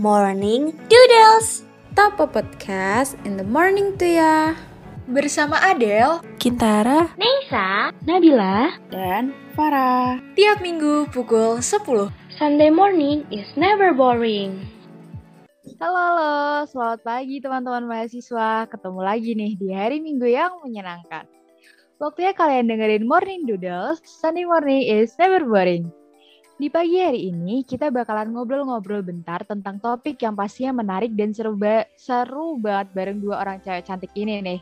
Morning Doodles. Top podcast in the morning tuh ya. Bersama Adele, Kintara Neisa, Nabila, dan Farah. Tiap minggu pukul 10 Sunday morning is never boring. Halo halo, selamat pagi teman-teman mahasiswa. Ketemu lagi nih di hari minggu yang menyenangkan. Waktunya kalian dengerin Morning Doodles. Sunday morning is never boring di pagi hari ini kita bakalan ngobrol-ngobrol bentar tentang topik yang pastinya menarik dan seru, ba seru banget bareng dua orang cewek cantik ini nih.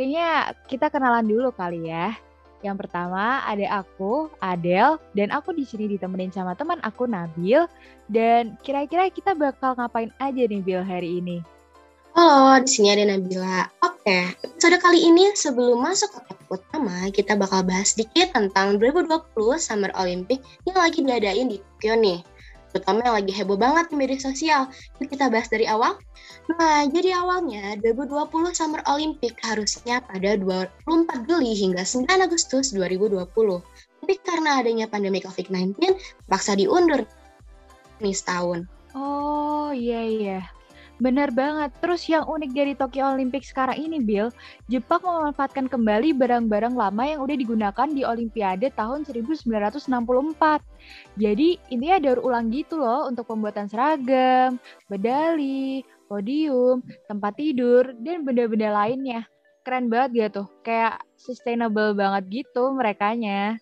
Kayaknya kita kenalan dulu kali ya. Yang pertama ada aku, Adel, dan aku di sini ditemenin sama teman aku Nabil. Dan kira-kira kita bakal ngapain aja nih Bil hari ini? Halo, di sini ada Nabila. Oke, episode kali ini sebelum masuk ke topik utama, kita bakal bahas sedikit tentang 2020 Summer Olympic yang lagi diadain di Tokyo nih. Terutama yang lagi heboh banget di media sosial. Yuk kita bahas dari awal. Nah, jadi awalnya 2020 Summer Olympic harusnya pada 24 Juli hingga 9 Agustus 2020. Tapi karena adanya pandemi COVID-19, paksa diundur nih setahun. Oh iya iya, Benar banget. Terus yang unik dari Tokyo Olympic sekarang ini, Bill, Jepang memanfaatkan kembali barang-barang lama yang udah digunakan di Olimpiade tahun 1964. Jadi intinya daur ulang gitu loh untuk pembuatan seragam, medali, podium, tempat tidur, dan benda-benda lainnya. Keren banget gitu, kayak sustainable banget gitu merekanya.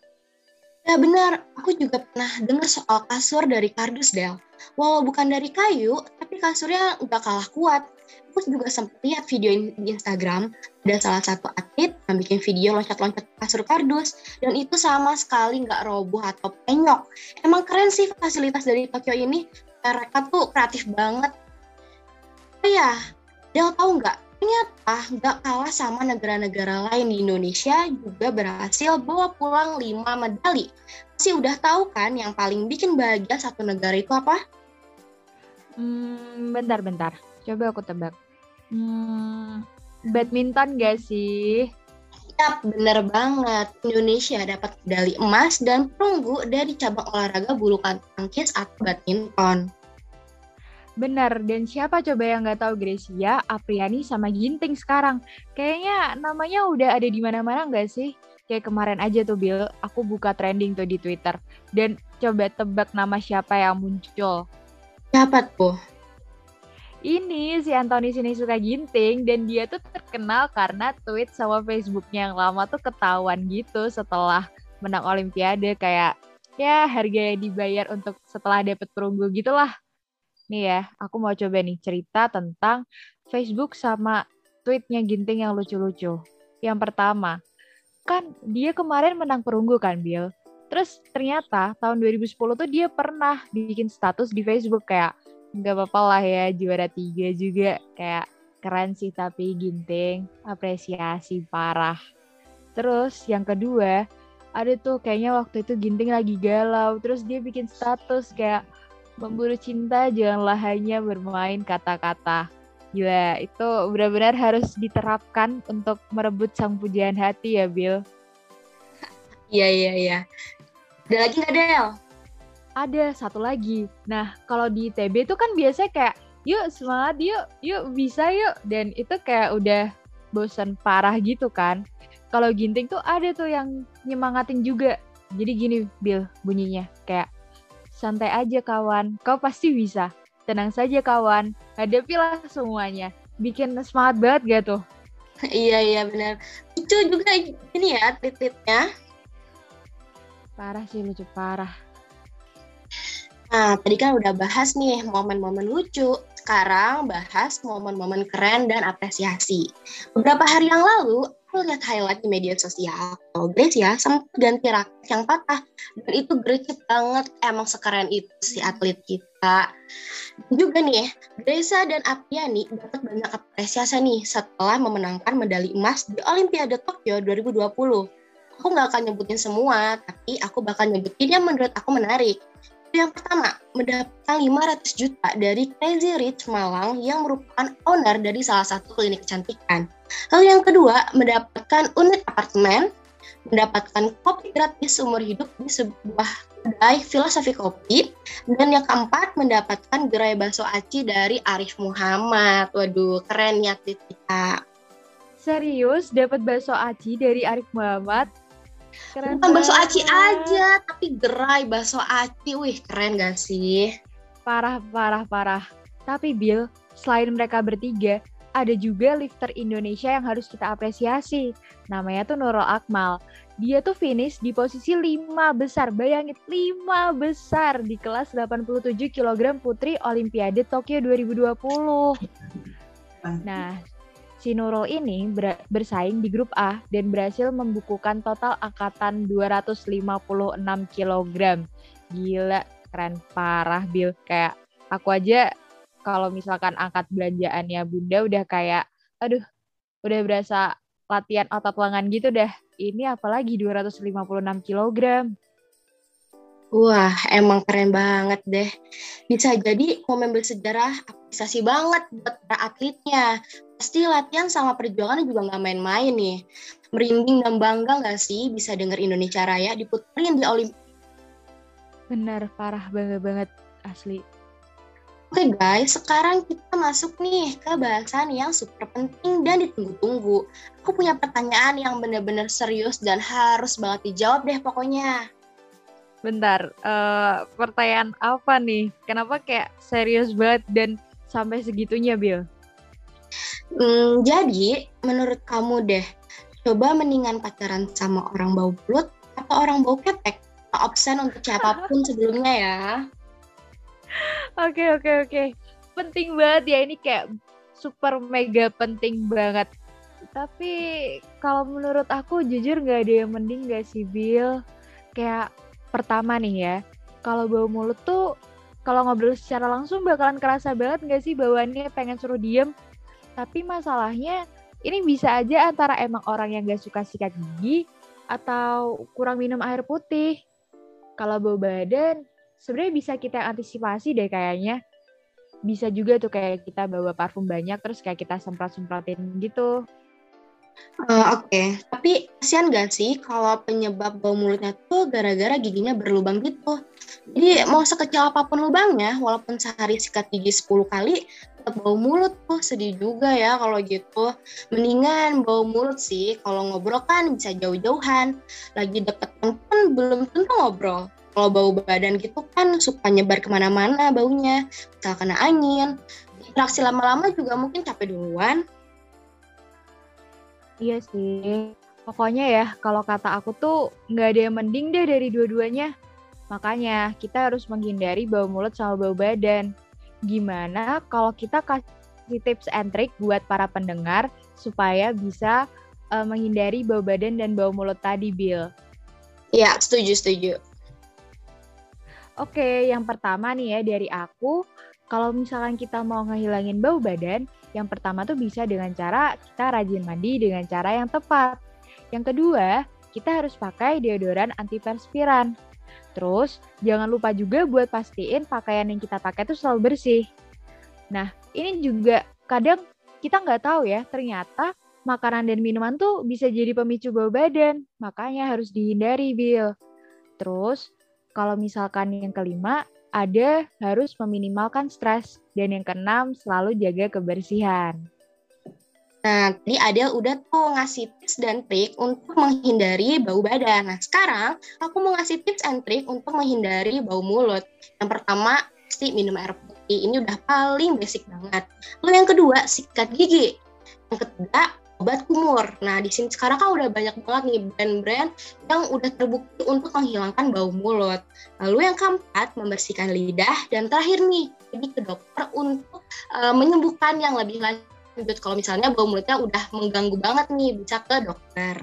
Ya benar, aku juga pernah dengar soal kasur dari kardus, Del. Walau bukan dari kayu, tapi kasurnya nggak kalah kuat. Aku juga sempat lihat video di Instagram, ada salah satu atlet yang bikin video loncat-loncat kasur kardus, dan itu sama sekali nggak roboh atau penyok. Emang keren sih fasilitas dari Tokyo ini, mereka tuh kreatif banget. Oh ya, Del tahu nggak, ternyata nggak kalah sama negara-negara lain di Indonesia juga berhasil bawa pulang 5 medali. Masih udah tahu kan yang paling bikin bahagia satu negara itu apa? Hmm, bentar-bentar. Coba aku tebak. Hmm, badminton gak sih? Yap, bener banget. Indonesia dapat medali emas dan perunggu dari cabang olahraga bulu tangkis atau badminton. Bener, dan siapa coba yang nggak tahu Gracia, Apriani, sama Ginting sekarang? Kayaknya namanya udah ada di mana-mana nggak sih? Kayak kemarin aja tuh Bill, aku buka trending tuh di Twitter. Dan coba tebak nama siapa yang muncul. Siapa tuh? Ini si Anthony Sinisuka Ginting dan dia tuh terkenal karena tweet sama Facebooknya yang lama tuh ketahuan gitu setelah menang Olimpiade kayak ya harga yang dibayar untuk setelah dapet perunggu gitulah. Nih ya, aku mau coba nih cerita tentang Facebook sama tweetnya Ginting yang lucu-lucu. Yang pertama, kan dia kemarin menang perunggu kan, Bill? Terus ternyata tahun 2010 tuh dia pernah bikin status di Facebook kayak nggak apa-apa lah ya juara tiga juga kayak keren sih tapi Ginting apresiasi parah. Terus yang kedua ada tuh kayaknya waktu itu Ginting lagi galau terus dia bikin status kayak Memburu cinta janganlah hanya bermain kata-kata. Gila, itu benar-benar harus diterapkan untuk merebut sang pujian hati ya, Bill. Iya, iya, iya. Ada lagi nggak, Del? Ada, satu lagi. Nah, kalau di TB itu kan biasanya kayak, yuk semangat, yuk, yuk bisa yuk. Dan itu kayak udah bosan parah gitu kan. Kalau ginting tuh ada tuh yang nyemangatin juga. Jadi gini, Bill, bunyinya. Kayak, Santai aja kawan, kau pasti bisa. Tenang saja kawan, hadapilah semuanya. Bikin semangat banget gak tuh? iya, iya benar. Lucu juga ini ya tweet-tweetnya. Parah sih, lucu parah. Nah, tadi kan udah bahas nih momen-momen lucu. Sekarang bahas momen-momen keren dan apresiasi. Beberapa hari yang lalu, aku lihat highlight di media sosial oh Grace ya sempat ganti raket yang patah. Dan itu gercep banget emang sekeren itu si atlet kita. Juga nih Grace dan Apriani dapat banyak apresiasi nih setelah memenangkan medali emas di Olimpiade Tokyo 2020 aku nggak akan nyebutin semua tapi aku bakal nyebutin yang menurut aku menarik yang pertama, mendapatkan 500 juta dari Crazy Rich Malang yang merupakan owner dari salah satu klinik kecantikan. Lalu yang kedua, mendapatkan unit apartemen. mendapatkan kopi gratis seumur hidup di sebuah kedai filosofi kopi. Dan yang keempat, mendapatkan gerai bakso aci dari Arif Muhammad. Waduh, keren ya kita. Serius dapat bakso aci dari Arif Muhammad? Keren Bukan bakso aci aja, tapi gerai bakso aci. Wih, keren gak sih? Parah, parah, parah. Tapi Bill, selain mereka bertiga, ada juga lifter Indonesia yang harus kita apresiasi. Namanya tuh Nurul Akmal. Dia tuh finish di posisi 5 besar. Bayangin 5 besar di kelas 87 kg putri Olimpiade Tokyo 2020. Nah, Nurul ini bersaing di grup A dan berhasil membukukan total angkatan 256 kg. Gila, keren parah Bill. Kayak aku aja kalau misalkan angkat belanjaannya bunda udah kayak aduh udah berasa latihan otot lengan gitu dah ini apalagi 256 kg Wah, emang keren banget deh. Bisa jadi momen bersejarah apresiasi banget buat para atletnya. Pasti latihan sama perjuangan juga nggak main-main nih. Merinding dan bangga nggak sih bisa denger Indonesia Raya diputerin di Olimpiade? Bener, parah banget banget asli. Oke guys, sekarang kita masuk nih ke bahasan yang super penting dan ditunggu-tunggu. Aku punya pertanyaan yang benar-benar serius dan harus banget dijawab deh pokoknya. Bentar, uh, pertanyaan apa nih? Kenapa kayak serius banget dan sampai segitunya, Bill? Hmm, jadi, menurut kamu deh, coba mendingan pacaran sama orang bau belut atau orang bau ketek? Option untuk siapa pun sebelumnya ya. Oke oke oke. Penting banget ya ini kayak super mega penting banget. Tapi kalau menurut aku jujur nggak ada yang mending gak sih Bill? Kayak pertama nih ya, kalau bau mulut tuh kalau ngobrol secara langsung bakalan kerasa banget gak sih bawaannya pengen suruh diem. Tapi masalahnya ini bisa aja antara emang orang yang gak suka sikat gigi atau kurang minum air putih. Kalau bau badan, sebenarnya bisa kita antisipasi deh kayaknya. Bisa juga tuh kayak kita bawa parfum banyak terus kayak kita semprot-semprotin gitu. Uh, Oke, okay. tapi kasihan gak sih kalau penyebab bau mulutnya tuh gara-gara giginya berlubang gitu? Jadi mau sekecil apa pun lubangnya, walaupun sehari sikat gigi 10 kali, tetap bau mulut tuh sedih juga ya kalau gitu. Mendingan bau mulut sih, kalau ngobrol kan bisa jauh-jauhan. Lagi deket pun belum tentu ngobrol kalau bau badan gitu kan suka nyebar ke mana-mana baunya bisa kena angin interaksi lama-lama juga mungkin capek duluan iya sih. Pokoknya ya kalau kata aku tuh nggak ada yang mending deh dari dua-duanya. Makanya kita harus menghindari bau mulut sama bau badan. Gimana kalau kita kasih tips and trick buat para pendengar supaya bisa uh, menghindari bau badan dan bau mulut tadi Bill Iya, setuju, setuju. Oke, yang pertama nih ya dari aku, kalau misalkan kita mau ngehilangin bau badan, yang pertama tuh bisa dengan cara kita rajin mandi dengan cara yang tepat. Yang kedua, kita harus pakai deodoran antiperspiran. Terus, jangan lupa juga buat pastiin pakaian yang kita pakai tuh selalu bersih. Nah, ini juga kadang kita nggak tahu ya, ternyata makanan dan minuman tuh bisa jadi pemicu bau badan. Makanya harus dihindari, Bill. Terus, kalau misalkan yang kelima, ada harus meminimalkan stres. Dan yang keenam, selalu jaga kebersihan. Nah, tadi Adel udah tuh ngasih tips dan trik untuk menghindari bau badan. Nah, sekarang aku mau ngasih tips and trik untuk menghindari bau mulut. Yang pertama, pasti minum air putih. Ini udah paling basic banget. Lalu yang kedua, sikat gigi. Yang ketiga, obat kumur. Nah, di sini sekarang kan udah banyak banget nih brand-brand yang udah terbukti untuk menghilangkan bau mulut. Lalu yang keempat, membersihkan lidah. Dan terakhir nih, jadi ke dokter untuk uh, menyembuhkan yang lebih lanjut. Kalau misalnya bau mulutnya udah mengganggu banget nih, bisa ke dokter.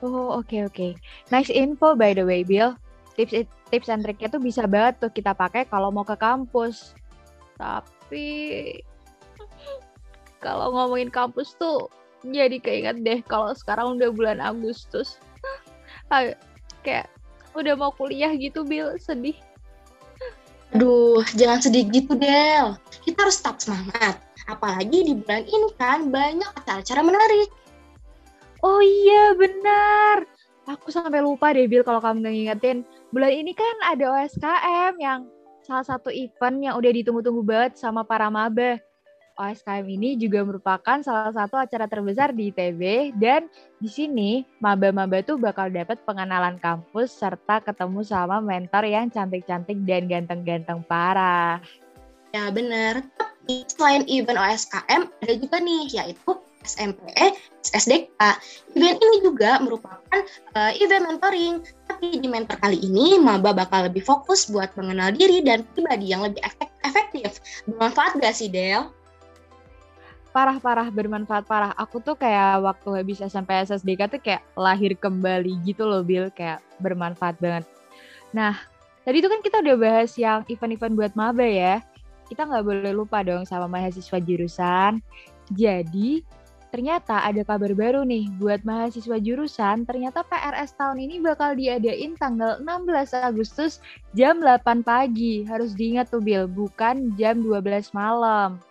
Oh, oke okay, oke. Okay. Nice info by the way, Bill. Tips tips and triknya tuh bisa banget tuh kita pakai kalau mau ke kampus. Tapi kalau ngomongin kampus tuh jadi keinget deh kalau sekarang udah bulan Agustus. kayak udah mau kuliah gitu, Bil. Sedih. Aduh, jangan sedih gitu, Del. Kita harus tetap semangat. Apalagi di bulan ini kan banyak acara-acara menarik. Oh iya benar. Aku sampai lupa deh Bill kalau kamu nggak ngingetin. Bulan ini kan ada OSKM yang salah satu event yang udah ditunggu-tunggu banget sama para maba. OSKM ini juga merupakan salah satu acara terbesar di ITB dan di sini maba-maba tuh bakal dapat pengenalan kampus serta ketemu sama mentor yang cantik-cantik dan ganteng-ganteng parah. Ya tapi selain event OSKM ada juga nih yaitu SMPE, SSDK. Event ini juga merupakan uh, event mentoring, tapi di mentor kali ini maba bakal lebih fokus buat mengenal diri dan pribadi yang lebih efektif. Bermanfaat gak sih, Del? Parah-parah bermanfaat parah. Aku tuh kayak waktu habis SMP SSDK tuh kayak lahir kembali gitu loh Bill, kayak bermanfaat banget. Nah, tadi tuh kan kita udah bahas yang event-event buat maba ya. Kita nggak boleh lupa dong sama mahasiswa jurusan. Jadi, ternyata ada kabar baru nih buat mahasiswa jurusan. Ternyata PRS tahun ini bakal diadain tanggal 16 Agustus jam 8 pagi. Harus diingat tuh Bill, bukan jam 12 malam.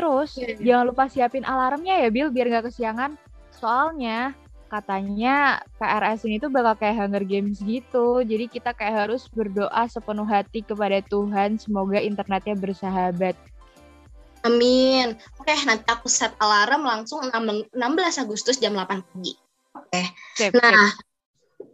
Terus yeah, yeah. jangan lupa siapin alarmnya ya Bill biar nggak kesiangan. Soalnya katanya PRS ini tuh bakal kayak Hunger Games gitu. Jadi kita kayak harus berdoa sepenuh hati kepada Tuhan semoga internetnya bersahabat. Amin. Oke, nanti aku set alarm langsung 16 Agustus jam 8 pagi. Oke. Sip, nah,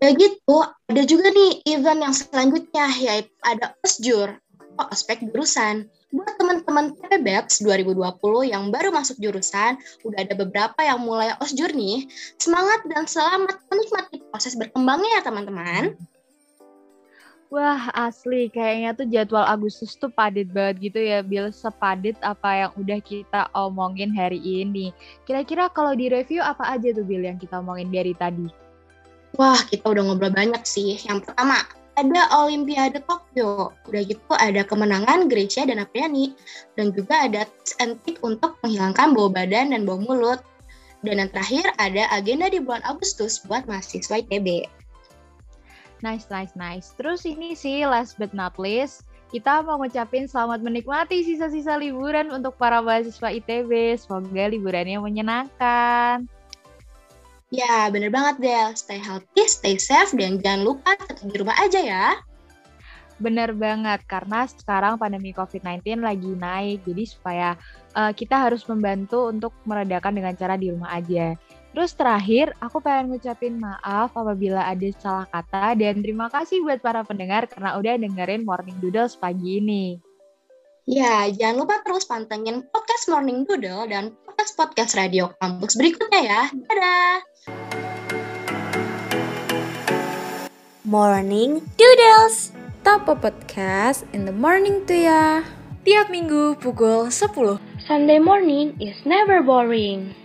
ya gitu, ada juga nih event yang selanjutnya yaitu ada OSJUR, ospek jurusan buat teman-teman PBEPS 2020 yang baru masuk jurusan, udah ada beberapa yang mulai osjur nih. Semangat dan selamat menikmati proses berkembangnya ya teman-teman. Wah asli kayaknya tuh jadwal Agustus tuh padat banget gitu ya Bill sepadat apa yang udah kita omongin hari ini. Kira-kira kalau di review apa aja tuh Bill yang kita omongin dari tadi? Wah kita udah ngobrol banyak sih. Yang pertama ada Olimpiade Tokyo. Udah gitu ada kemenangan Grecia dan Apriani. Dan juga ada tips untuk menghilangkan bau badan dan bau mulut. Dan yang terakhir ada agenda di bulan Agustus buat mahasiswa ITB. Nice, nice, nice. Terus ini sih last but not least, kita mau ngucapin selamat menikmati sisa-sisa liburan untuk para mahasiswa ITB. Semoga liburannya menyenangkan. Ya, bener banget Del. Stay healthy, stay safe, dan jangan lupa tetap di rumah aja ya. Bener banget, karena sekarang pandemi COVID-19 lagi naik, jadi supaya uh, kita harus membantu untuk meredakan dengan cara di rumah aja. Terus terakhir, aku pengen ngucapin maaf apabila ada salah kata, dan terima kasih buat para pendengar karena udah dengerin Morning Doodles pagi ini. Ya, jangan lupa terus pantengin podcast Morning Doodle dan podcast-podcast radio kampus berikutnya ya. Dadah! Morning Doodles. Top podcast in the morning tuh ya. Tiap minggu pukul 10. Sunday morning is never boring.